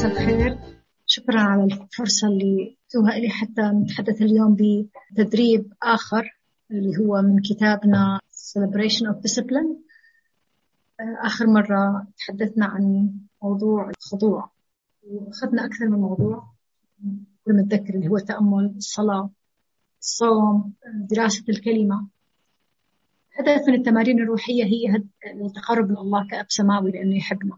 مساء الخير. شكرا على الفرصة اللي توها لي حتى نتحدث اليوم بتدريب آخر اللي هو من كتابنا Celebration of Discipline. آخر مرة تحدثنا عن موضوع الخضوع. وأخذنا أكثر من موضوع. كل متذكر اللي هو التأمل الصلاة الصوم دراسة الكلمة. هدف من التمارين الروحية هي التقرب من الله كأب سماوي لأنه يحبنا.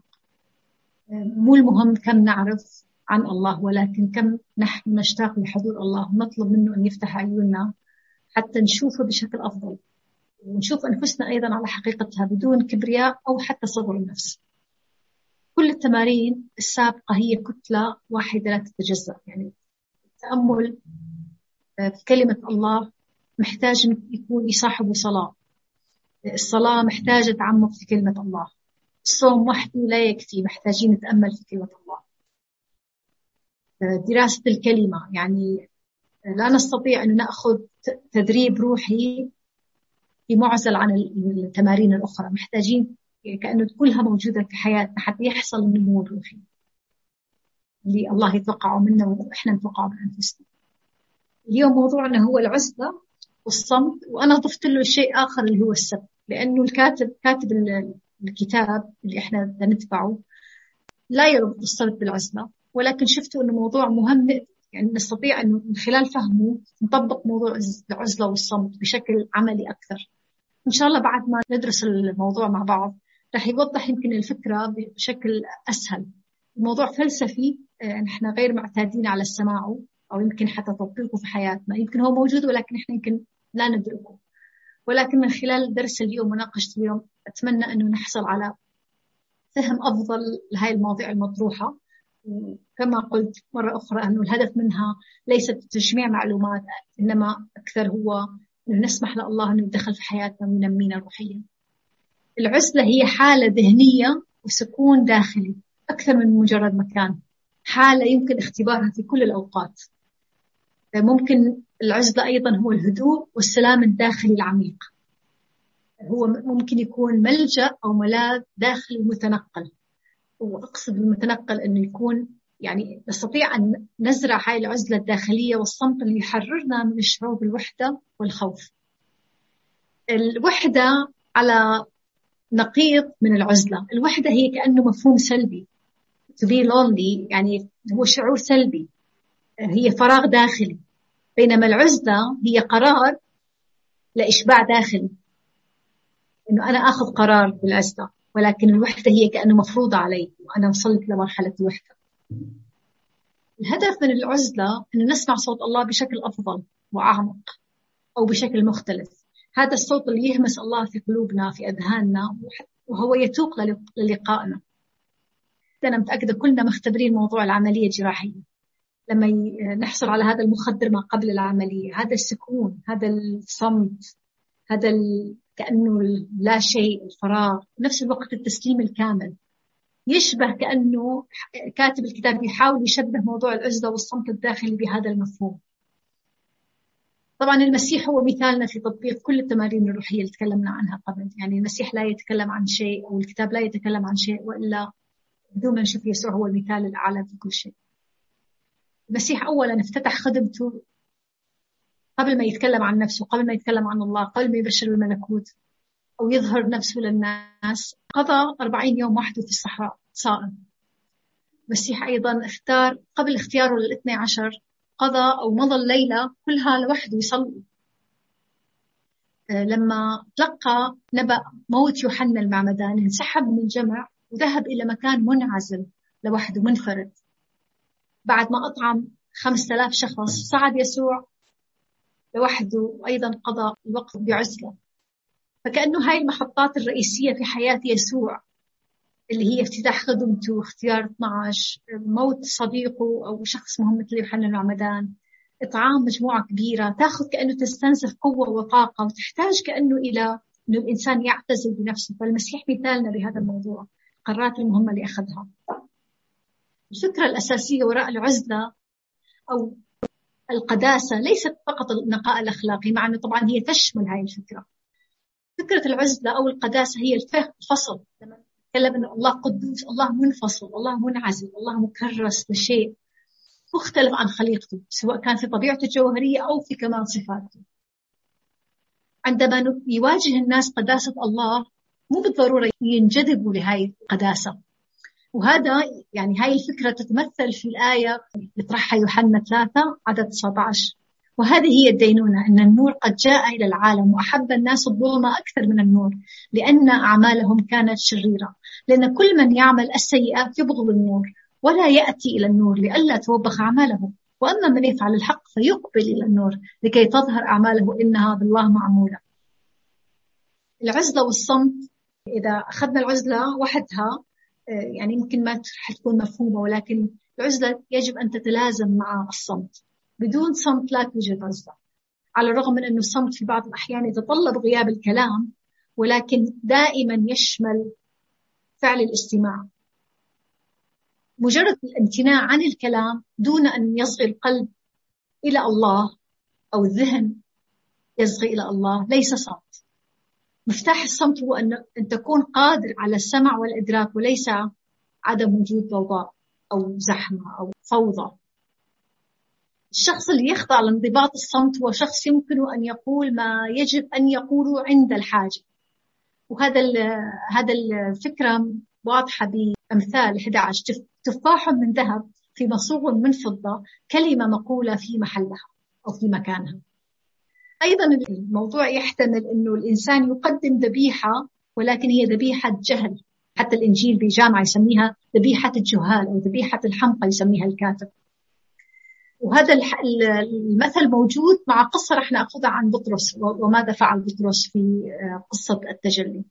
مو المهم كم نعرف عن الله ولكن كم نحن نشتاق لحضور الله ونطلب منه أن يفتح عيوننا حتى نشوفه بشكل أفضل ونشوف أنفسنا أيضا على حقيقتها بدون كبرياء أو حتى صغر النفس. كل التمارين السابقة هي كتلة واحدة لا تتجزأ يعني التأمل في كلمة الله محتاج يكون يصاحبه صلاة. الصلاة محتاجة تعمق في كلمة الله. الصوم وحده لا يكفي. محتاجين نتأمل في كلمة الله. دراسة الكلمة يعني لا نستطيع أن نأخذ تدريب روحي في معزل عن التمارين الأخرى. محتاجين كأنه كلها موجودة في حياتنا حتى يحصل النمو الروحي. اللي الله يتوقعه منا وإحنا نتوقعه بأنفسنا اليوم موضوعنا هو العزلة والصمت وأنا ضفت له شيء آخر اللي هو السبت لأنه الكاتب كاتب الكتاب اللي إحنا بدنا نتبعه لا يربط الصمت بالعزلة ولكن شفته أنه موضوع مهم يعني نستطيع أنه من خلال فهمه نطبق موضوع العزلة والصمت بشكل عملي أكثر. إن شاء الله بعد ما ندرس الموضوع مع بعض رح يوضح يمكن الفكرة بشكل أسهل. الموضوع فلسفي نحن غير معتادين على السماع أو يمكن حتى تطبيقه في حياتنا. يمكن هو موجود ولكن إحنا يمكن لا ندركه. ولكن من خلال درس اليوم وناقشة اليوم أتمنى أنه نحصل على فهم أفضل لهذه المواضيع المطروحة. وكما قلت مرة أخرى أنه الهدف منها ليس تجميع معلومات إنما أكثر هو أنه نسمح لله أنه يدخل في حياتنا وينمينا روحيا العزلة هي حالة ذهنية وسكون داخلي أكثر من مجرد مكان حالة يمكن اختبارها في كل الأوقات. ممكن العزلة أيضا هو الهدوء والسلام الداخلي العميق. هو ممكن يكون ملجأ أو ملاذ داخلي متنقل. وأقصد بالمتنقل أنه يكون يعني نستطيع أن نزرع هاي العزلة الداخلية والصمت اللي يحررنا من الشعور بالوحدة والخوف. الوحدة على نقيض من العزلة. الوحدة هي كأنه مفهوم سلبي. To be lonely يعني هو شعور سلبي. هي فراغ داخلي. بينما العزلة هي قرار لإشباع داخلي. إنه أنا آخذ قرار بالعزلة ولكن الوحدة هي كأنه مفروضة علي وأنا وصلت لمرحلة الوحدة. الهدف من العزلة أن نسمع صوت الله بشكل أفضل وأعمق أو بشكل مختلف. هذا الصوت اللي يهمس الله في قلوبنا في أذهاننا وهو يتوق للقائنا أنا متأكدة كلنا مختبرين موضوع العملية الجراحية. لما نحصل على هذا المخدر ما قبل العملية. هذا السكون هذا الصمت هذا كأنه لا شيء الفراغ. نفس الوقت التسليم الكامل. يشبه كأنه كاتب الكتاب يحاول يشبه موضوع العزلة والصمت الداخلي بهذا المفهوم. طبعا المسيح هو مثالنا في تطبيق كل التمارين الروحية اللي تكلمنا عنها قبل. يعني المسيح لا يتكلم عن شيء أو الكتاب لا يتكلم عن شيء وإلا بدون ما نشوف يسوع هو المثال الأعلى في كل شيء. المسيح أولا افتتح خدمته قبل ما يتكلم عن نفسه قبل ما يتكلم عن الله قبل ما يبشر الملكوت أو يظهر نفسه للناس. قضى أربعين يوم وحده في الصحراء صائم. المسيح أيضا اختار قبل اختياره للاثني عشر قضى أو مضى الليلة كلها لوحده يصلي. لما تلقى نبأ موت يوحنا المعمدان انسحب من الجمع وذهب إلى مكان منعزل لوحده منفرد. بعد ما أطعم خمسة آلاف شخص صعد يسوع لوحده وأيضا قضى الوقت بعزلة. فكأنه هاي المحطات الرئيسية في حياة يسوع اللي هي افتتاح خدمته اختيار 12 موت صديقه أو شخص مهم مثل يوحنا المعمدان إطعام مجموعة كبيرة تأخذ كأنه تستنزف قوة وطاقة وتحتاج كأنه إلى أنه الإنسان يعتزل بنفسه. فالمسيح مثالنا بهذا الموضوع القرارات المهمة اللي أخذها. الفكرة الأساسية وراء العزلة أو القداسة ليست فقط النقاء الأخلاقي مع أنه طبعا هي تشمل هاي الفكرة. فكرة العزلة أو القداسة هي الفصل. لما تكلم أن الله قدوس الله منفصل الله منعزل الله مكرس لشيء مختلف عن خليقته سواء كان في طبيعته الجوهرية أو في كمال صفاته. عندما يواجه الناس قداسة الله مو بالضرورة ينجذبوا لهذه القداسة. وهذا يعني هاي الفكرة تتمثل في الآية يطرحها يوحنا 3 عدد 19 وهذه هي الدينونة أن النور قد جاء إلى العالم وأحب الناس الظلمة أكثر من النور لأن أعمالهم كانت شريرة لأن كل من يعمل السيئات يبغض النور ولا يأتي إلى النور لئلا توبخ أعماله وأما من يفعل الحق فيقبل إلى النور لكي تظهر أعماله إنها بالله معمولة. العزلة والصمت إذا أخذنا العزلة وحدها يعني يمكن ما حتكون مفهومة ولكن العزلة يجب أن تتلازم مع الصمت. بدون صمت لا توجد عزلة. على الرغم من أن الصمت في بعض الأحيان يتطلب غياب الكلام ولكن دائما يشمل فعل الاستماع. مجرد الامتناع عن الكلام دون أن يصغي القلب إلى الله أو الذهن يصغي إلى الله ليس صمت. مفتاح الصمت هو أن أن تكون قادر على السمع والإدراك وليس عدم وجود ضوضاء أو زحمة أو فوضى. الشخص اللي يخضع لانضباط الصمت هو شخص يمكن أن يقول ما يجب أن يقوله عند الحاجة. وهذا هذا الفكرة واضحة بأمثال 11 تفاح من ذهب في مصوغ من فضة كلمة مقولة في محلها أو في مكانها. أيضا الموضوع يحتمل أنه الإنسان يقدم ذبيحة ولكن هي ذبيحة جهل. حتى الإنجيل بجامعة يسميها ذبيحة الجهال أو ذبيحة الحمقى يسميها الكاتب. وهذا المثل موجود مع قصة رح نأخذها عن بطرس وماذا فعل بطرس في آه، قصة التجلي.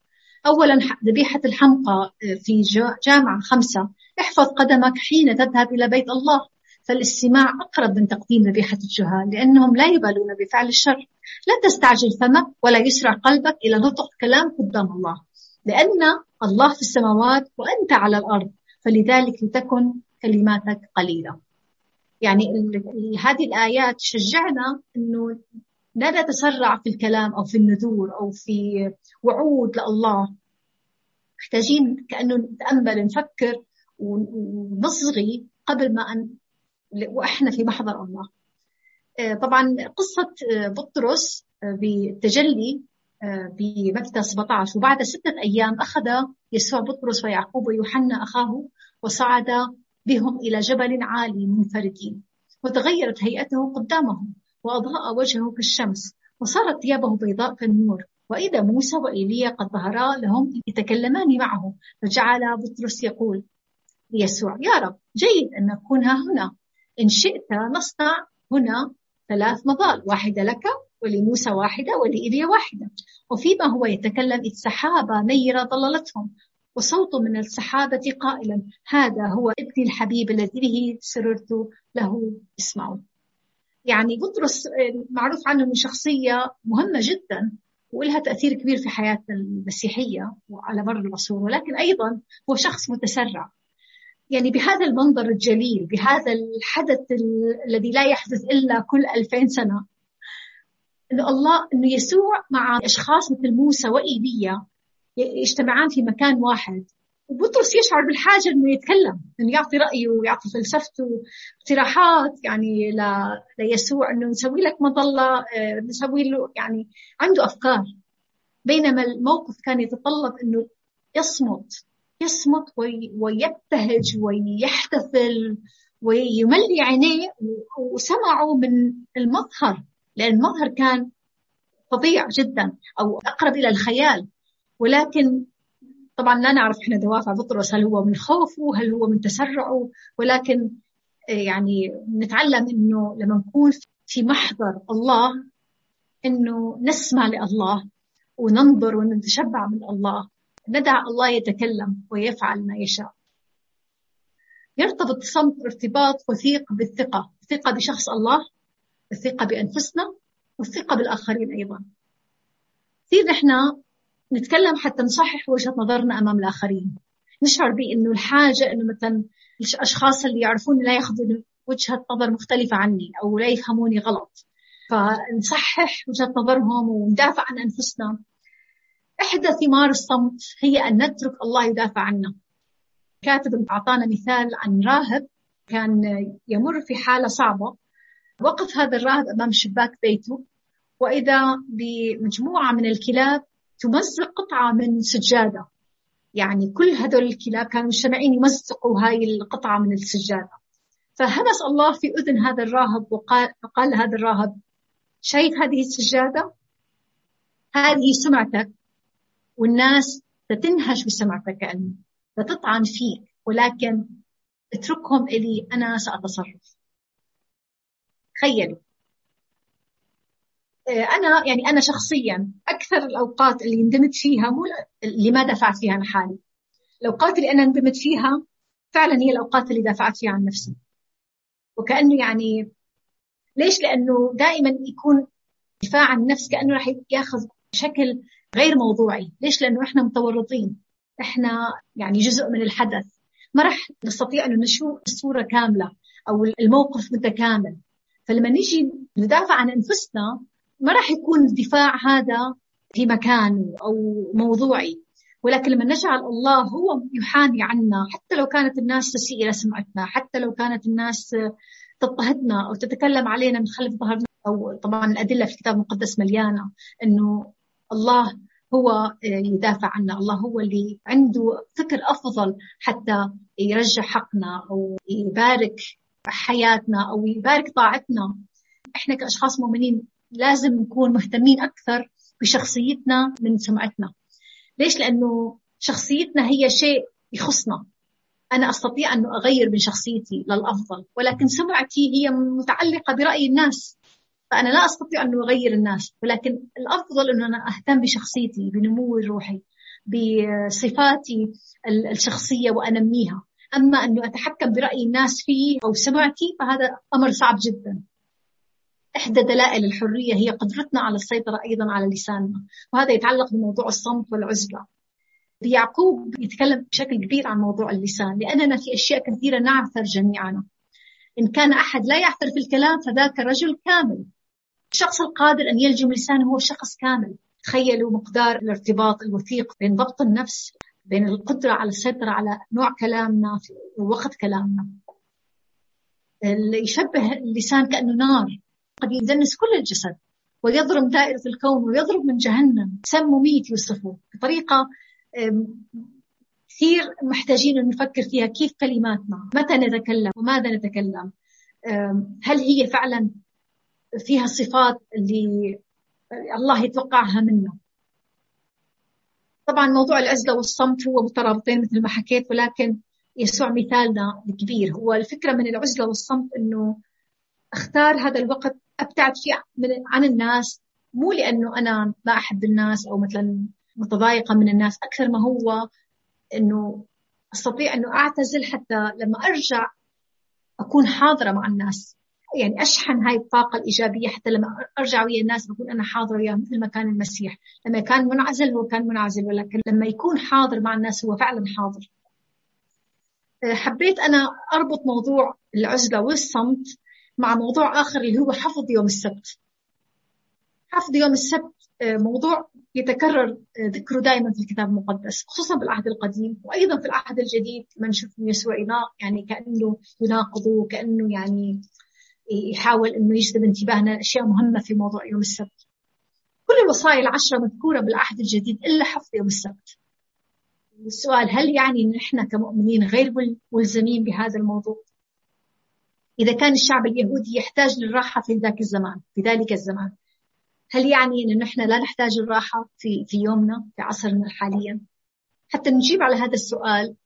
أولا ذبيحة الحمقى آه، في جامعة خمسة. احفظ قدمك حين تذهب إلى بيت الله. فالاستماع أقرب من تقديم ذبيحة الجهال لأنهم لا يبالون بفعل الشر. لا تستعجل فمك ولا يسرع قلبك إلى نطق كلام قدام الله. لأن الله في السماوات وأنت على الأرض فلذلك لتكن كلماتك قليلة. يعني هذه الآيات تشجعنا أنه لا نتسرع في الكلام أو في النذور أو في وعود لله. محتاجين كأنه نتأمل نفكر ونصغي قبل ما أن وإحنا في محضر الله. طبعا قصة آه، بطرس آه، بالتجلي بمتى 17 وبعد ستة أيام أخذ يسوع بطرس ويعقوب ويوحنا أخاه وصعد بهم إلى جبل عالي منفردين. وتغيرت هيئته قدامهم وأضاء وجهه كالشمس وصارت ثيابه بيضاء كالنور. وإذا موسى وإيليا قد ظهرا لهم يتكلمان معه فجعل بطرس يقول ليسوع يا رب جيد أن نكون ها هنا. إن شئت نصنع هنا ثلاث مظال واحدة لك ولموسى واحدة ولإيليا واحدة. وفيما هو يتكلم إذ سحابة نيرة ضللتهم وصوت من السحابة قائلا هذا هو ابني الحبيب الذي به سررت له اسمعوا يعني بطرس معروف عنه إنه شخصية مهمة جدا ولها تأثير كبير في حياة المسيحية وعلى مر العصور ولكن أيضا هو شخص متسرع. يعني بهذا المنظر الجليل بهذا الحدث الذي لا يحدث إلا كل ألفين سنة أنه الله أنه يسوع مع أشخاص مثل موسى وإيليا يجتمعان في مكان واحد. وبطرس يشعر بالحاجة أنه يتكلم أنه يعطي رأيه ويعطي فلسفته اقتراحات يعني ليسوع أنه نسوي لك مظلة آه، نسوي له يعني عنده أفكار. بينما الموقف كان يتطلب أنه يصمت يصمت ويبتهج ويحتفل ويملي عينيه وسمعوا من المظهر لأن المظهر كان فظيع جدا أو أقرب إلى الخيال. ولكن طبعا لا نعرف إحنا دوافع بطرس هل هو من خوفه هل هو من تسرعه. ولكن آه، يعني نتعلم إنه لما نكون في محضر الله إنه نسمع لله وننظر ونتشبع من الله. ندع الله يتكلم ويفعل ما يشاء. يرتبط الصمت ارتباط وثيق بالثقة الثقة بشخص الله الثقة بأنفسنا والثقة بالآخرين أيضا. كثير نحن نتكلم حتى نصحح وجهة نظرنا أمام الآخرين. نشعر بأنه الحاجة أنه مثلا الأشخاص اللي يعرفوني لا ياخذوا وجهة نظر مختلفة عني أو لا يفهموني غلط. فنصحح وجهة نظرهم وندافع عن أنفسنا. إحدى ثمار الصمت هي أن نترك الله يدافع عنا. كاتب أعطانا مثال عن راهب كان يمر في حالة صعبة. وقف هذا الراهب أمام شباك بيته وإذا بمجموعة من الكلاب تمزق قطعة من سجادة. يعني كل هدول الكلاب كانوا مجتمعين يمزقوا هاي القطعة من السجادة. فهمس الله في أذن هذا الراهب وقال قال لهذا الراهب شايف هذه السجادة؟ هذه سمعتك. والناس ستنهش بسمعتك كأنه ستطعن فيك ولكن اتركهم إلي أنا سأتصرف. تخيلوا آه، أنا يعني أنا شخصيا أكثر الأوقات اللي ندمت فيها مو اللي ما دفعت فيها عن حالي. الأوقات اللي أنا ندمت فيها فعلا هي الأوقات اللي دافعت فيها عن نفسي. وكأنه يعني ليش؟ لأنه دائما يكون دفاع عن النفس كأنه راح ياخذ شكل غير موضوعي. ليش؟ لأنه إحنا متورطين. إحنا يعني جزء من الحدث. ما راح نستطيع أن نشوف الصورة كاملة أو الموقف متكامل. فلما نجي ندافع عن أنفسنا ما راح يكون الدفاع هذا في مكانه أو موضوعي. ولكن لما نجعل الله هو يحامي عنا حتى لو كانت الناس تسيء إلى سمعتنا حتى لو كانت الناس تضطهدنا أو تتكلم علينا من خلف ظهرنا أو طبعا الأدلة في الكتاب المقدس مليانة أنه الله هو يدافع عنا. الله هو اللي عنده فكر أفضل حتى يرجع حقنا أو يبارك حياتنا أو يبارك طاعتنا. إحنا كأشخاص مؤمنين لازم نكون مهتمين أكثر بشخصيتنا من سمعتنا. ليش؟ لأنه شخصيتنا هي شيء يخصنا. أنا أستطيع أن أغير من شخصيتي للأفضل ولكن سمعتي هي متعلقة برأي الناس. فأنا لا أستطيع أن أغير الناس ولكن الأفضل أن أنا أهتم بشخصيتي بنمو روحي بصفاتي الشخصية وأنميها. أما أنه أتحكم برأي الناس فيه أو سمعتي فهذا أمر صعب جدا. إحدى دلائل الحرية هي قدرتنا على السيطرة أيضا على لساننا وهذا يتعلق بموضوع الصمت والعزلة. يعقوب يتكلم بشكل كبير عن موضوع اللسان لأننا في أشياء كثيرة نعثر جميعنا إن كان أحد لا يعثر في الكلام فذاك رجل كامل. الشخص القادر أن يلجم لسانه هو شخص كامل. تخيلوا مقدار الارتباط الوثيق بين ضبط النفس بين القدرة على السيطرة على نوع كلامنا ووقت كلامنا. اللي يشبه اللسان كأنه نار قد يدنس كل الجسد ويضرب دائرة الكون ويضرب من جهنم. سم مميت يوصفه بطريقة كثير محتاجين أن نفكر فيها. كيف كلماتنا؟ متى نتكلم؟ وماذا نتكلم؟ هل هي فعلا فيها الصفات اللي الله يتوقعها منا طبعا موضوع العزلة والصمت هو مترابطين مثل ما حكيت ولكن يسوع مثالنا الكبير. هو الفكرة من العزلة والصمت أنه أختار هذا الوقت أبتعد فيه عن الناس مو لأنه أنا ما أحب الناس أو مثلا متضايقة من الناس أكثر ما هو إنه أستطيع إنه أعتزل حتى لما أرجع أكون حاضرة مع الناس. يعني أشحن هاي الطاقة الإيجابية حتى لما أرجع ويا الناس بكون أنا حاضره وياهم مثل ما كان المسيح. لما كان منعزل هو كان منعزل ولكن لما يكون حاضر مع الناس هو فعلا حاضر. حبيت أنا أربط موضوع العزلة والصمت مع موضوع آخر اللي هو حفظ يوم السبت. حفظ يوم السبت آه، موضوع يتكرر آه، ذكره دائما في الكتاب المقدس خصوصا بالعهد القديم وأيضا في العهد الجديد لما نشوف يسوع يعني كأنه يناقضه كأنه يعني يحاول إنه يجذب انتباهنا اشياء مهمة في موضوع يوم السبت. كل الوصايا العشرة مذكورة بالعهد الجديد إلا حفظ يوم السبت. السؤال هل يعني إن إحنا كمؤمنين غير ملزمين بهذا الموضوع؟ إذا كان الشعب اليهودي يحتاج للراحة في ذاك الزمان في ذلك الزمان هل يعني أن نحن لا نحتاج الراحة في, في يومنا في عصرنا حاليا حتى نجيب على هذا السؤال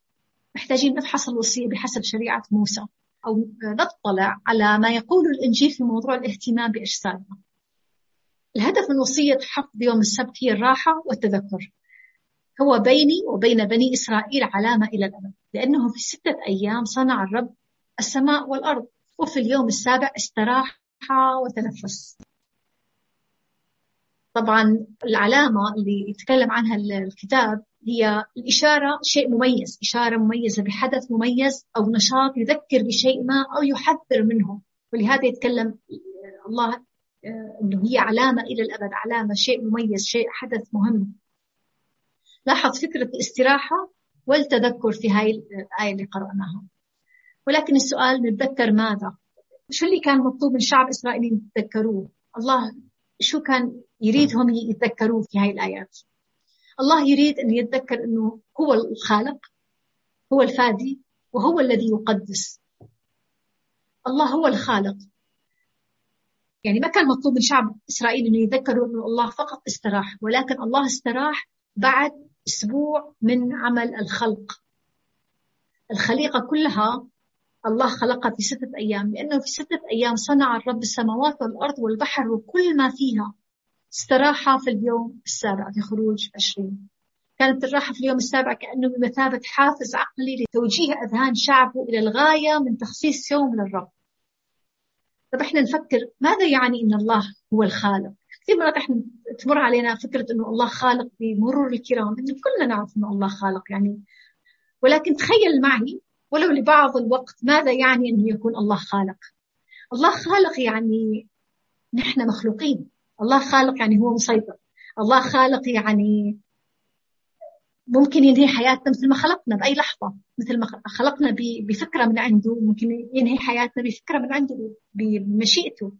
محتاجين نفحص الوصية بحسب شريعة موسى أو نطلع على ما يقول الإنجيل في موضوع الاهتمام بأجسادنا. الهدف من وصية حفظ يوم السبت هي الراحة والتذكر. هو بيني وبين بني إسرائيل علامة إلى الأبد لأنه في ستة أيام صنع الرب السماء والأرض وفي اليوم السابع استراح وتنفس. طبعا العلامة اللي يتكلم عنها الكتاب هي الإشارة شيء مميز إشارة مميزة بحدث مميز أو نشاط يذكر بشيء ما أو يحذر منه ولهذا يتكلم الله أنه هي علامة إلى الأبد علامة شيء مميز شيء حدث مهم لاحظ فكرة الاستراحة والتذكر في هاي الآية اللي قرأناها ولكن السؤال نتذكر ماذا؟ شو اللي كان مطلوب من شعب إسرائيل يتذكروه؟ الله شو كان يريدهم يتذكروه في هاي الآيات؟ الله يريد أن يتذكر أنه هو الخالق هو الفادي وهو الذي يقدس. الله هو الخالق. يعني ما كان مطلوب من شعب إسرائيل أنه يذكروا أنه الله فقط استراح ولكن الله استراح بعد أسبوع من عمل الخلق. الخليقة كلها الله خلقها في ستة أيام لأنه في ستة أيام صنع الرب السماوات والأرض والبحر وكل ما فيها. استراحة في اليوم السابع في خروج عشرين. كانت الراحة في اليوم السابع كأنه بمثابة حافز عقلي لتوجيه أذهان شعبه إلى الغاية من تخصيص يوم للرب طب إحنا نفكر ماذا يعني إن الله هو الخالق؟ كثير مرات إحنا تمر علينا فكرة إنه الله خالق بمرور الكرام انه كلنا نعرف إنه الله خالق يعني. ولكن تخيل معي ولو لبعض الوقت ماذا يعني انه يكون الله خالق؟ الله خالق يعني نحن مخلوقين. الله خالق يعني هو مسيطر. الله خالق يعني ممكن ينهي حياتنا مثل ما خلقنا بأي لحظة مثل ما خلقنا بفكرة من عنده ممكن ينهي حياتنا بفكرة من عنده بمشيئته.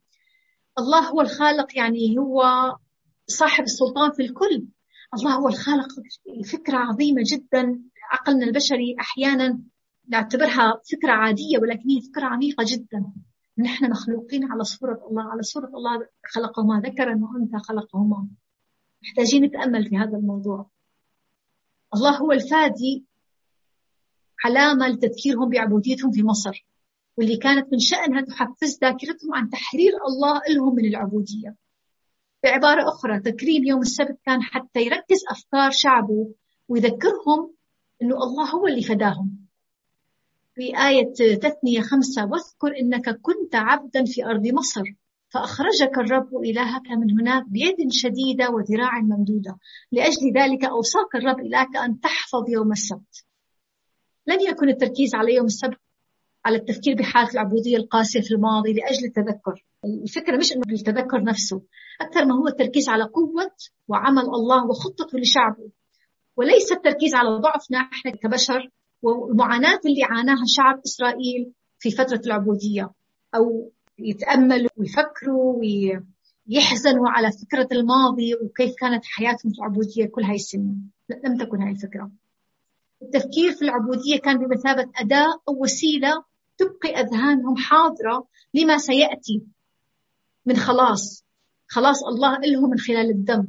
الله هو الخالق يعني هو صاحب السلطان في الكل. الله هو الخالق فكرة عظيمة جدا عقلنا البشري أحيانا نعتبرها فكرة عادية ولكن هي فكرة عميقة جدا. نحن مخلوقين على صورة الله على صورة الله خلقهما ذكرا وأنثى خلقهما. محتاجين نتأمل في هذا الموضوع. الله هو الفادي علامة لتذكيرهم بعبوديتهم في مصر واللي كانت من شأنها تحفز ذاكرتهم عن تحرير الله لهم من العبودية. بعبارة أخرى تكريم يوم السبت كان حتى يركز أفكار شعبه ويذكرهم أنه الله هو اللي فداهم. في آية تثنية خمسة واذكر إنك كنت عبدا في أرض مصر فأخرجك الرب إلهك من هناك بيد شديدة وذراع ممدودة. لأجل ذلك أوصاك الرب إلهك أن تحفظ يوم السبت. لن يكن التركيز على يوم السبت على التفكير بحالة العبودية القاسية في الماضي لأجل التذكر. الفكرة مش أنه التذكر نفسه أكثر ما هو التركيز على قوة وعمل الله وخطته لشعبه. وليس التركيز على ضعفنا إحنا كبشر والمعاناة اللي عاناها شعب إسرائيل في فترة العبودية أو يتأملوا ويفكروا ويحزنوا على فكرة الماضي وكيف كانت حياتهم في العبودية كل هاي السنين. لم تكن هاي الفكرة. التفكير في العبودية كان بمثابة أداة أو وسيلة تبقي أذهانهم حاضرة لما سيأتي من خلاص. خلاص الله لهم من خلال الدم.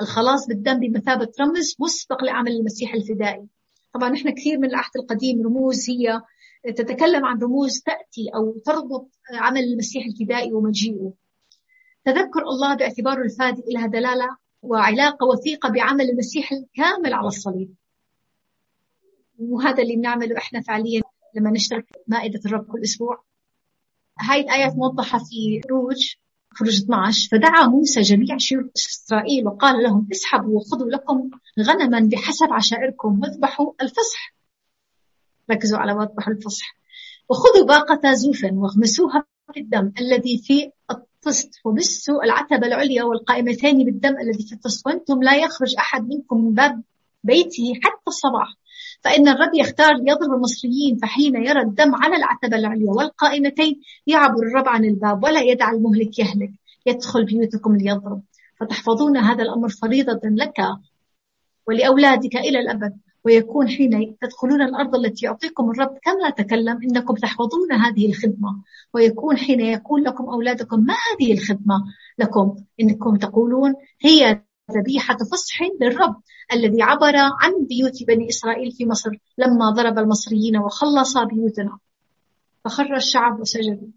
الخلاص بالدم بمثابة رمز مسبق لعمل المسيح الفدائي. طبعا نحن كثير من العهد القديم رموز هي تتكلم عن رموز تأتي أو تربط عمل المسيح الفدائي ومجيئه. تذكر الله باعتباره الفادي لها دلالة وعلاقة وثيقة بعمل المسيح الكامل على الصليب. وهذا اللي بنعمله إحنا فعليا لما نشترك مائدة الرب كل أسبوع. هاي الآيات موضحة في خروج خروج 12 فدعا موسى جميع شيوخ إسرائيل وقال لهم اسحبوا وخذوا لكم غنما بحسب عشائركم واذبحوا الفصح. ركزوا على واذبحوا الفصح. وخذوا باقة زوف واغمسوها في الدم الذي في الطست ومسوا العتبة العليا والقائمتين بالدم الذي في الطست وأنتم لا يخرج أحد منكم من باب بيته حتى الصباح. فإن الرب يختار ليضرب المصريين فحين يرى الدم على العتبة العليا والقائمتين يعبر الرب عن الباب ولا يدع المهلك يهلك يدخل بيوتكم ليضرب. فتحفظون هذا الأمر فريضة لك ولأولادك إلى الأبد ويكون حين تدخلون الأرض التي يعطيكم الرب كما تكلم إنكم تحفظون هذه الخدمة. ويكون حين يقول لكم أولادكم ما هذه الخدمة لكم؟ إنكم تقولون هي ذبيحة فصح للرب الذي عبر عن بيوت بني إسرائيل في مصر لما ضرب المصريين وخلص بيوتنا. فخر الشعب وسجدوا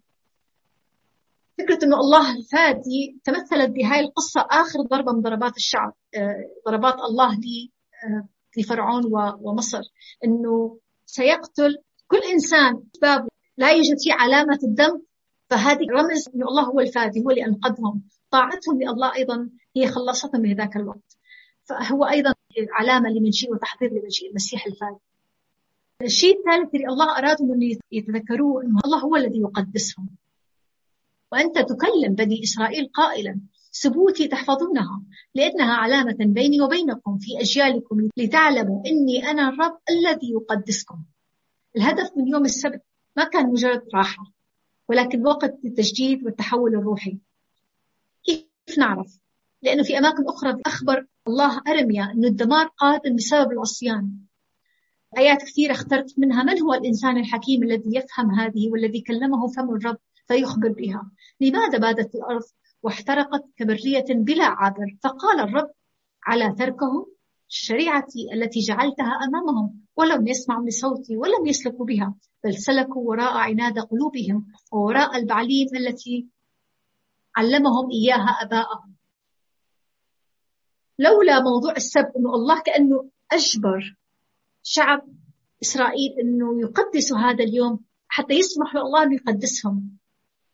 فكرة أنه الله الفادي تمثلت بهاي القصة آخر ضربة من ضربات الشعب آه، ضربات الله آه، لفرعون ومصر. أنه سيقتل كل إنسان بابه لا يوجد فيه علامة الدم. فهذه رمز أن الله هو الفادي هو اللي أنقذهم. طاعتهم لله أيضا هي خلصتهم في ذاك الوقت. فهو أيضا علامة لمجيء وتحضير لمجيء المسيح الفادي الشيء الثالث اللي الله أرادوا أن يتذكروه أنه الله هو الذي يقدسهم. وأنت تكلم بني إسرائيل قائلا ثبوتي تحفظونها لأنها علامة بيني وبينكم في أجيالكم لتعلموا إني أنا الرب الذي يقدسكم. الهدف من يوم السبت ما كان مجرد راحة ولكن وقت للتجديد والتحول الروحي. كيف نعرف؟ لأنه في أماكن أخرى أخبر الله أرميا أن الدمار قادم بسبب العصيان. آيات كثيرة اخترت منها من هو الإنسان الحكيم الذي يفهم هذه والذي كلمه فم الرب فيخبر بها؟ لماذا بادت الأرض واحترقت كبرية بلا عابر؟ فقال الرب على تركهم شريعتي التي جعلتها أمامهم ولم يسمعوا لصوتي ولم يسلكوا بها بل سلكوا وراء عناد قلوبهم ووراء البعليم التي علمهم إياها أباءهم. لولا موضوع السبت أنه الله كأنه أجبر شعب إسرائيل أنه يقدسوا هذا اليوم حتى يسمح الله أنه يقدسهم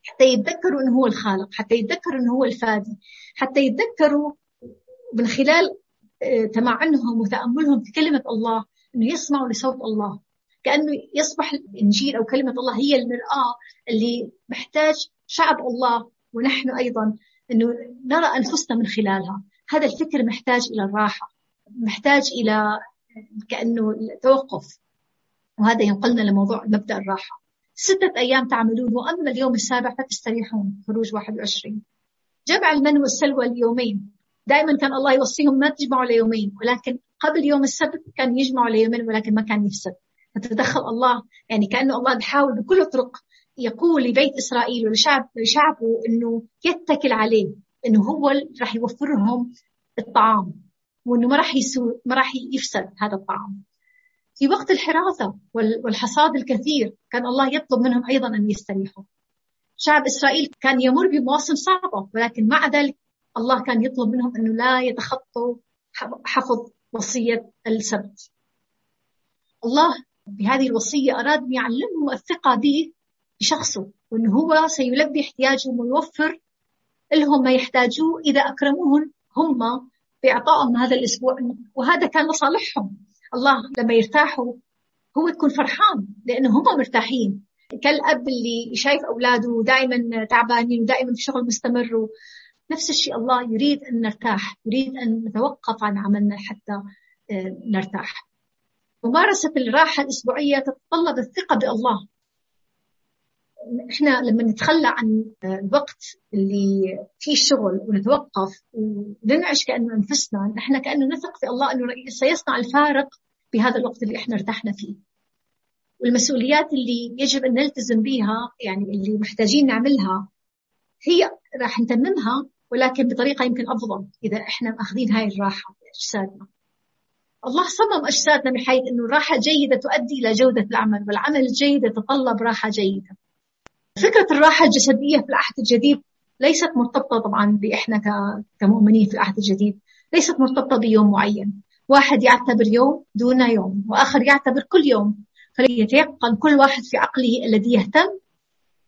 حتى يتذكروا أنه هو الخالق حتى يتذكروا أنه هو الفادي حتى يتذكروا من خلال آه، تمعنهم وتأملهم في كلمة الله أنه يسمعوا لصوت الله. كأنه يصبح الإنجيل أو كلمة الله هي المرآة اللي محتاج شعب الله ونحن أيضا أنه نرى أنفسنا من خلالها. هذا الفكر محتاج إلى الراحة محتاج إلى كأنه التوقف وهذا ينقلنا لموضوع مبدأ الراحة. ستة أيام تعملون وأما اليوم السابع فتستريحون خروج 21 جمع المن والسلوى اليومين. دائما كان الله يوصيهم ما تجمعوا ليومين ولكن قبل يوم السبت كان يجمعوا ليومين ولكن ما كان يفسد. فتدخل الله يعني كأنه الله بحاول بكل الطرق يقول لبيت إسرائيل ولشعب شعبه أنه يتكل عليه أنه هو راح يوفر لهم الطعام وأنه ما راح يسو ما راح يفسد هذا الطعام. في وقت الحراثة والحصاد الكثير كان الله يطلب منهم أيضا أن يستريحوا. شعب إسرائيل كان يمر بمواسم صعبة ولكن مع ذلك الله كان يطلب منهم أنه لا يتخطوا حفظ وصية السبت. الله بهذه الوصية أراد أن يعلمهم الثقة به بشخصه وأنه هو سيلبي احتياجهم ويوفر لهم ما يحتاجوه. إذا أكرموهم هم بإعطائهم هذا الأسبوع وهذا كان لصالحهم الله لما يرتاحوا هو يكون فرحان لأنه هم مرتاحين. كالأب اللي شايف أولاده دائما تعبانين ودائما في شغل مستمر نفس الشيء الله يريد أن نرتاح يريد أن نتوقف عن عملنا حتى آه، نرتاح. ممارسة الراحة الأسبوعية تتطلب الثقة بالله. إحنا لما نتخلى عن الوقت اللي فيه الشغل ونتوقف وننعش كأنه أنفسنا إحنا كأنه نثق في الله أنه سيصنع الفارق بهذا الوقت اللي إحنا ارتحنا فيه. والمسؤوليات اللي يجب أن نلتزم بها يعني اللي محتاجين نعملها هي راح نتممها ولكن بطريقة يمكن أفضل إذا إحنا مأخذين هاي الراحة في اجسادنا. الله صمم أجسادنا بحيث إنه الراحه جيدة تؤدي إلى جودة العمل والعمل الجيد يتطلب راحة جيدة. فكرة الراحة الجسدية في العهد الجديد ليست مرتبطة طبعا بإحنا كمؤمنين في العهد الجديد. ليست مرتبطة بيوم معين. واحد يعتبر يوم دون يوم وآخر يعتبر كل يوم. فليتيقن كل واحد في عقله الذي يهتم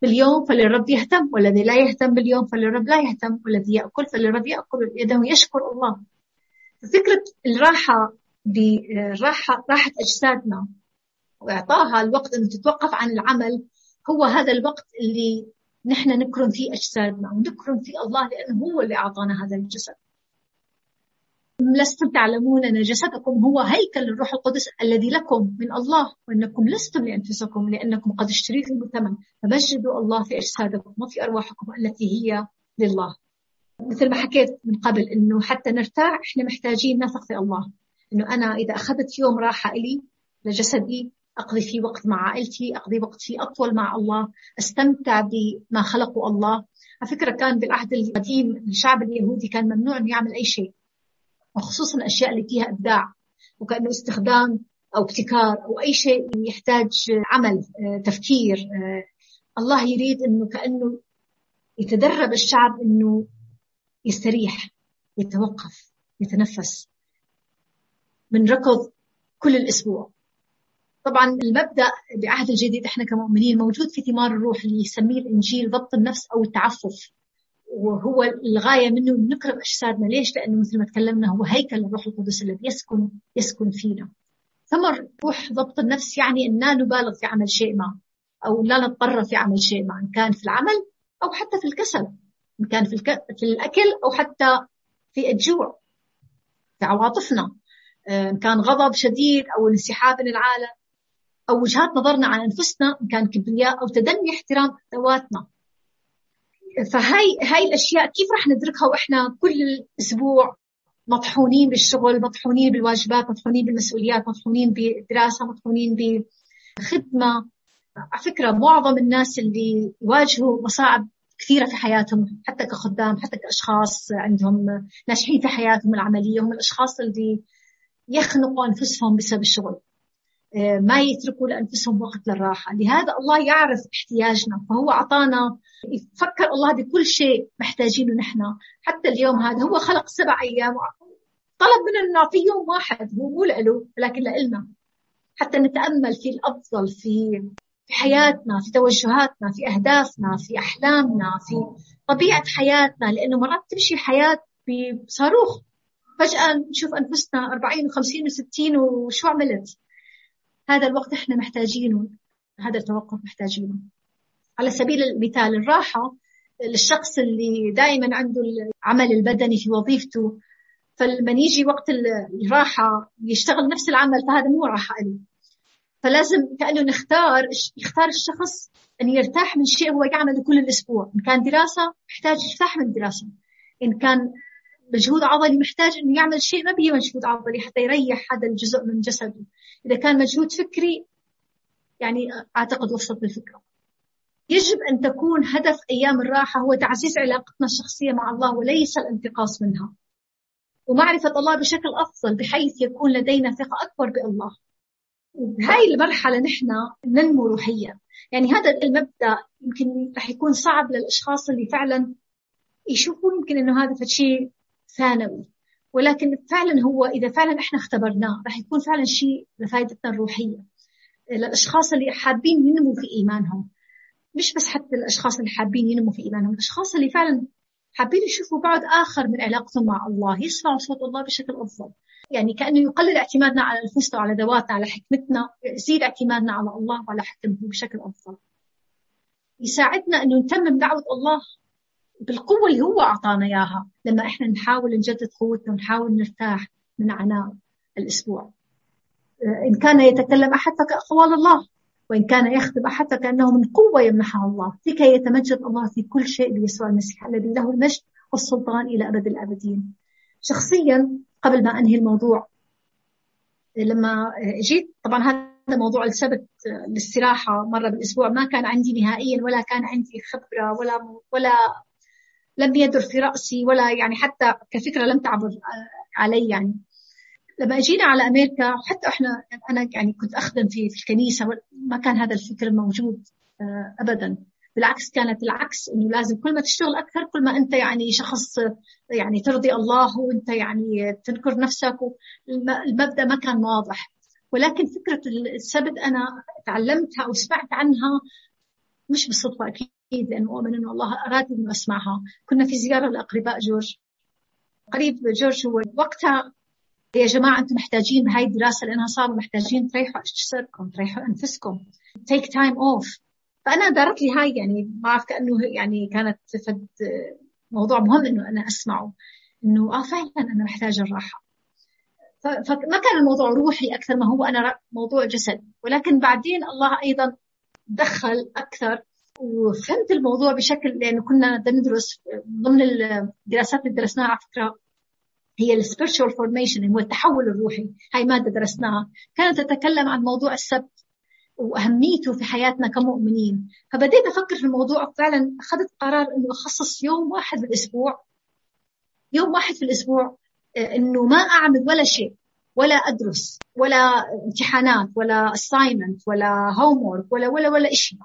باليوم فللرب يهتم والذي لا يهتم باليوم فللرب لا يهتم والذي يأكل فللرب يأكل يده يشكر الله. فكرة الراحة بالراحة راحة أجسادنا وإعطاها الوقت أن تتوقف عن العمل هو هذا الوقت اللي نحن نكرم فيه أجسادنا ونكرم فيه الله لأنه هو اللي أعطانا هذا الجسد. لستم تعلمون أن جسدكم هو هيكل الروح القدس الذي لكم من الله وأنكم لستم لأنفسكم لأنكم قد اشتريتم بثمن فمجدوا الله في أجسادكم وفي أرواحكم التي هي لله. مثل ما حكيت من قبل أنه حتى نرتاح إحنا محتاجين نثق في الله. أنه أنا إذا أخذت يوم راحة إلي لجسدي أقضي فيه وقت مع عائلتي أقضي وقت فيه أطول مع الله أستمتع بما خلقه الله. على فكرة كان بالعهد القديم الشعب اليهودي كان ممنوع أنه يعمل أي شيء وخصوصا الأشياء اللي فيها إبداع وكأنه استخدام أو ابتكار أو أي شيء يحتاج عمل آه، تفكير آه، الله يريد أنه كأنه يتدرب الشعب أنه يستريح يتوقف يتنفس. من ركض كل الأسبوع. طبعا المبدأ بعهد الجديد إحنا كمؤمنين موجود في ثمار الروح اللي يسميه الإنجيل ضبط النفس أو التعفف وهو الغاية منه نكرم أجسادنا ليش؟ لأنه مثل ما تكلمنا هو هيكل الروح القدس الذي يسكن يسكن فينا. ثمر روح ضبط النفس يعني إن لا نبالغ في عمل شيء ما أو لا نضطر في عمل شيء ما إن كان في العمل أو حتى في الكسل. إن كان في, الك... في الأكل أو حتى في الجوع في عواطفنا إن كان غضب شديد أو انسحاب من العالم أو وجهات نظرنا عن أنفسنا إن كان كبرياء أو تدني احترام ذواتنا. فهاي هاي الأشياء كيف رح ندركها وإحنا كل أسبوع مطحونين بالشغل مطحونين بالواجبات مطحونين بالمسؤوليات مطحونين بالدراسة مطحونين بخدمة. على فكرة معظم الناس اللي يواجهوا مصاعب كثيرة في حياتهم حتى كخدام حتى كأشخاص عندهم ناجحين في حياتهم العملية هم الأشخاص اللي يخنقوا أنفسهم بسبب الشغل. ما يتركوا لأنفسهم وقت للراحة. لهذا الله يعرف احتياجنا فهو أعطانا يفكر الله بكل شيء محتاجينه نحن. حتى اليوم هذا هو خلق سبع أيام طلب مننا نعطيه يوم واحد هو مو له ولكن لإلنا. حتى نتأمل في الأفضل في في حياتنا في توجهاتنا في أهدافنا في أحلامنا في طبيعة حياتنا. لأنه مرات تمشي الحياة بصاروخ. فجأة نشوف أنفسنا 40 و50 و60 وشو عملت؟ هذا الوقت إحنا محتاجينه هذا التوقف محتاجينه. على سبيل المثال الراحة للشخص اللي دائما عنده العمل البدني في وظيفته فلما يجي وقت الراحة يشتغل نفس العمل فهذا مو راحة له فلازم كأنه نختار يختار الشخص أن يرتاح من شيء هو يعمله كل الأسبوع. إن كان دراسة محتاج يرتاح من الدراسة إن كان مجهود عضلي محتاج إنه يعمل شيء ما به مجهود عضلي حتى يريح هذا الجزء من جسده. إذا كان مجهود فكري يعني أعتقد وصلت الفكرة يجب أن تكون هدف أيام الراحة هو تعزيز علاقتنا الشخصية مع الله وليس الانتقاص منها. ومعرفة الله بشكل أفضل بحيث يكون لدينا ثقة أكبر بالله. وبهاي المرحلة نحن ننمو روحيا. يعني هذا المبدأ يمكن رح يكون صعب للأشخاص اللي فعلا يشوفوا يمكن إنه هذا شيء ثانوي. ولكن فعلا هو إذا فعلا إحنا اختبرناه راح يكون فعلا شيء لفائدتنا الروحية. للاشخاص اللي حابين ينموا في إيمانهم مش بس حتى الأشخاص اللي حابين ينموا في إيمانهم الأشخاص اللي فعلا حابين يشوفوا بعد آخر من علاقتهم مع الله يسمعوا صوت الله بشكل أفضل. يعني كأنه يقلل اعتمادنا على أنفسنا وعلى ذواتنا على حكمتنا يزيد اعتمادنا على الله وعلى حكمته بشكل أفضل. يساعدنا انه نتمم دعوة الله بالقوة اللي هو أعطانا إياها. لما إحنا نحاول نجدد قوتنا ونحاول نرتاح من عناء الأسبوع. إن كان يتكلم أحد فكأقوال الله وإن كان يخطب أحد فكأنه من قوة يمنحها الله. لكي يتمجد الله في كل شيء بيسوع المسيح الذي له المجد والسلطان إلى أبد الآبدين. شخصيا قبل ما أنهي الموضوع لما جيت طبعا هذا موضوع السبت الاستراحة مرة بالأسبوع ما كان عندي نهائيا ولا كان عندي خبرة ولا ولا لم يدر في رأسي ولا يعني حتى كفكرة لم تعبر علي يعني. لما أجينا على أمريكا حتى إحنا أنا يعني كنت أخدم في في الكنيسة ما كان هذا الفكر موجود آه، ابدا. بالعكس كانت العكس إنه لازم كل ما تشتغل أكثر كل ما أنت يعني شخص يعني ترضي الله وأنت يعني تنكر نفسك المبدأ ما كان واضح. ولكن فكرة السبت أنا تعلمتها أو سمعت عنها مش بالصدفة أكيد. أكيد لأنه أؤمن أنه الله أراد أنه أسمعها كنا في زيارة لأقرباء جورج. قريب جورج هو وقتها يا جماعة أنتم محتاجين هاي الدراسة لأنها صاروا محتاجين تريحوا أجسادكم تريحوا أنفسكم. Take time off. فأنا دارت لي هاي يعني ما بعرف كأنه يعني كانت فد موضوع مهم إنه أنا أسمعه. إنه آه فعلا أنا محتاجة الراحة. فما كان الموضوع روحي أكثر ما هو أنا موضوع جسد ولكن بعدين الله أيضا دخل أكثر وفهمت الموضوع بشكل لأنه كنا ندرس ضمن الدراسات اللي درسناها على فكرة هي ال spiritual formation هو التحول الروحي. هاي مادة درسناها. كانت تتكلم عن موضوع السبت وأهميته في حياتنا كمؤمنين. فبديت أفكر في الموضوع فعلا أخذت قرار إنه أخصص يوم واحد في الأسبوع يوم واحد في الأسبوع آه، إنه ما أعمل ولا شيء ولا أدرس ولا امتحانات ولا assignment ولا homework ولا ولا ولا شيء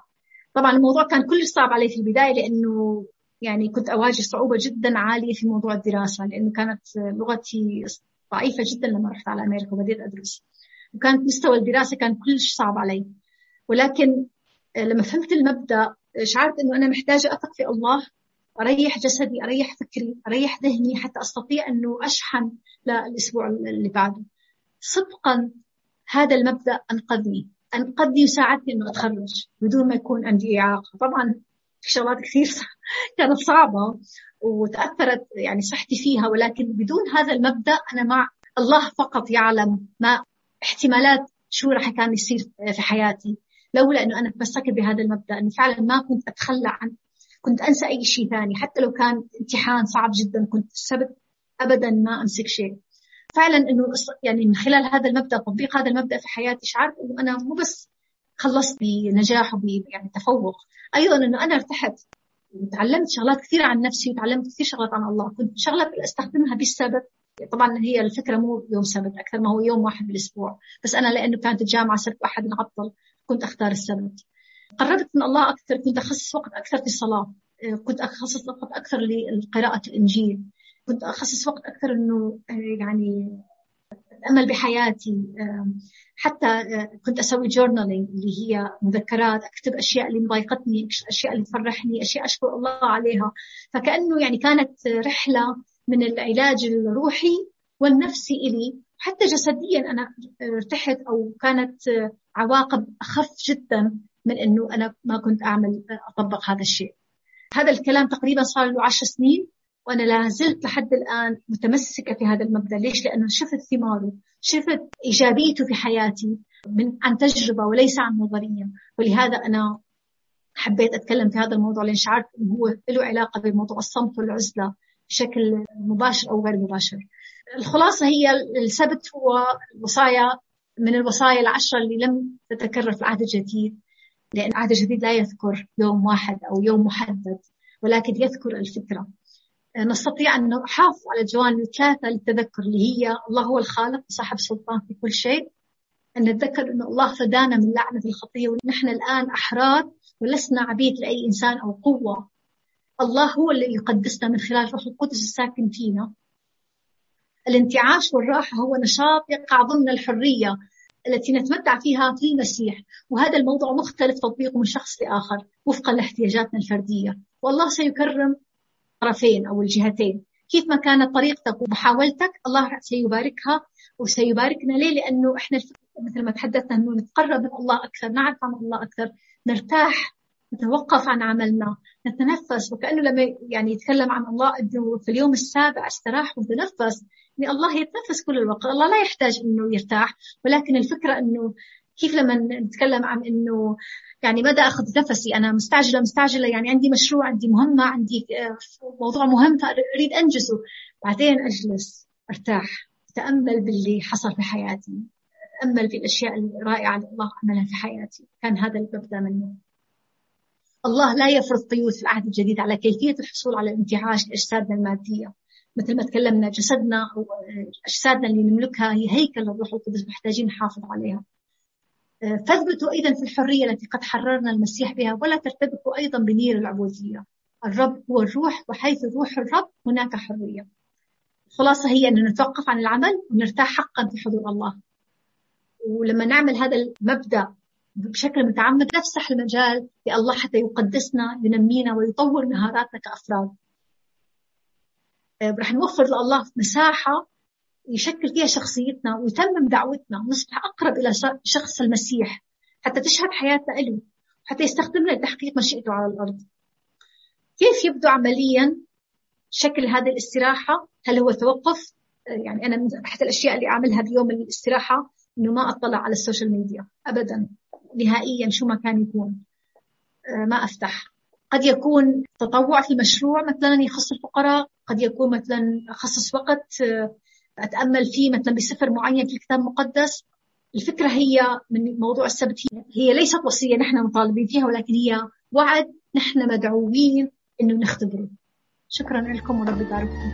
طبعا الموضوع كان كل صعب علي في البداية لأنه يعني كنت أواجه صعوبة جدا عالية في موضوع الدراسة لأنه كانت لغتي ضعيفة جدا لما رحت على أمريكا وبديت أدرس. وكانت مستوى الدراسة كان كلش صعب علي. ولكن لما فهمت المبدأ شعرت أنه أنا محتاجة أثق في الله أريح جسدي أريح فكري أريح ذهني حتى أستطيع أنه أشحن للأسبوع اللي بعده. صدقا هذا المبدأ أنقذني. أن قد يساعدني أنه أتخرج بدون ما يكون عندي إعاقة. طبعا في شغلات كثير كانت صعبة وتأثرت يعني صحتي فيها ولكن بدون هذا المبدأ أنا مع الله فقط يعلم ما احتمالات شو راح كان يصير في حياتي. لولا إنه أنا تمسكت بهذا المبدأ انه فعلا ما كنت أتخلى عن كنت أنسى أي شيء ثاني. حتى لو كان امتحان صعب جدا كنت السبت ابدا ما أمسك شيء. فعلا إنه يعني من خلال هذا المبدأ تطبيق هذا المبدأ في حياتي شعرت إنه أنا مو بس خلصت بنجاح وب يعني تفوق. أيضا إنه أنا ارتحت وتعلمت شغلات كثيرة عن نفسي وتعلمت كثير شغلات عن الله. كنت شغلات أستخدمها بالسبت. طبعا هي الفكرة مو يوم سبت أكثر ما هو يوم واحد بالأسبوع. بس أنا لأنه كانت الجامعة سبت واحد نعطل كنت أختار السبت. قربت من الله أكثر كنت أخصص وقت أكثر في الصلاة كنت أخصص وقت أكثر لقراءة الإنجيل. كنت أخصص وقت أكثر إنه يعني أتأمل بحياتي. حتى كنت أسوي جورنالينج اللي هي مذكرات أكتب أشياء اللي مضايقتني أشياء اللي تفرحني أشياء أشكر الله عليها. فكأنه يعني كانت رحلة من العلاج الروحي والنفسي إلي. حتى جسديا أنا ارتحت أو كانت عواقب أخف جدا من أنه أنا ما كنت أعمل أطبق هذا الشيء. هذا الكلام تقريبا صار له عشر سنين. وأنا لا زلت لحد الآن متمسكة في هذا المبدأ. ليش؟ لأنه شفت ثماره شفت إيجابيته في حياتي من عن تجربة وليس عن نظرية. ولهذا أنا حبيت أتكلم في هذا الموضوع لأن شعرت أنه هو له علاقة بموضوع الصمت والعزلة بشكل مباشر أو غير مباشر. الخلاصة هي السبت هو الوصايا من الوصايا العشرة اللي لم تتكرر في العهد الجديد لأن العهد الجديد لا يذكر يوم واحد أو يوم محدد ولكن يذكر الفكرة. نستطيع أن نحافظ على الجوانب الثلاثة للتذكر اللي هي الله هو الخالق وصاحب السلطان في كل شيء. أن نتذكر أن الله فدانا من لعنة الخطية ونحن الآن أحرار ولسنا عبيد لأي إنسان أو قوة. الله هو اللي يقدسنا من خلال روح القدس الساكن فينا. الانتعاش والراحة هو نشاط يقع ضمن الحرية التي نتمتع فيها في المسيح. وهذا الموضوع مختلف تطبيقه من شخص لآخر وفقا لاحتياجاتنا الفردية. والله سيكرم الطرفين أو الجهتين. كيف ما كانت طريقتك ومحاولتك الله سيباركها وسيباركنا. ليه؟ لأنه إحنا مثل ما تحدثنا أنه نتقرب من الله أكثر نعرف عن الله أكثر نرتاح نتوقف عن عملنا نتنفس. وكأنه لما يعني يتكلم عن الله أنه في اليوم السابع استراح وتنفس يعني الله يتنفس كل الوقت. الله لا يحتاج أنه يرتاح ولكن الفكرة أنه كيف لما نتكلم عن أنه يعني مدى أخذ نفسي؟ أنا مستعجلة مستعجلة. يعني عندي مشروع عندي مهمة عندي آه، موضوع مهم أريد أنجزه. بعدين أجلس أرتاح أتأمل باللي حصل في حياتي. أتأمل بالأشياء الرائعة اللي الله عملها في حياتي. كان هذا المبدأ منه. الله لا يفرض قيود في العهد الجديد على كيفية الحصول على الانتعاش لأجسادنا المادية. مثل ما تكلمنا جسدنا أو أجسادنا اللي نملكها هي هيكل الروح القدس محتاجين نحافظ عليها. فاثبتوا أيضا في الحرية التي قد حررنا المسيح بها ولا ترتبكوا أيضا بنير العبودية. الرب هو الروح وحيث روح الرب هناك حرية. الخلاصة هي أن نتوقف عن العمل ونرتاح حقا في حضور الله. ولما نعمل هذا المبدأ بشكل متعمد نفسح المجال لله حتى يقدسنا ينمينا ويطور مهاراتنا كأفراد. رح نوفر لله مساحة يشكل فيها شخصيتنا ويتمم دعوتنا ونصبح أقرب إلى شخص المسيح حتى تشهد حياتنا له حتى يستخدمنا لتحقيق مشيئته على الأرض. كيف يبدو عمليا شكل هذه الاستراحة؟ هل هو توقف؟ يعني أنا من أحد الأشياء اللي أعملها بيوم الاستراحة إنه ما أطلع على ال social media أبدا. نهائيا شو ما كان يكون. ما أفتح. قد يكون تطوع في مشروع مثلا يخص الفقراء قد يكون مثلا أخصص وقت أتأمل فيه مثلا بسفر معين في الكتاب المقدس. الفكرة هي من موضوع السبت هي ليست وصية نحن مطالبين فيها ولكن هي وعد نحن مدعوين إنه نختبره. شكرا لكم ورب يبارككم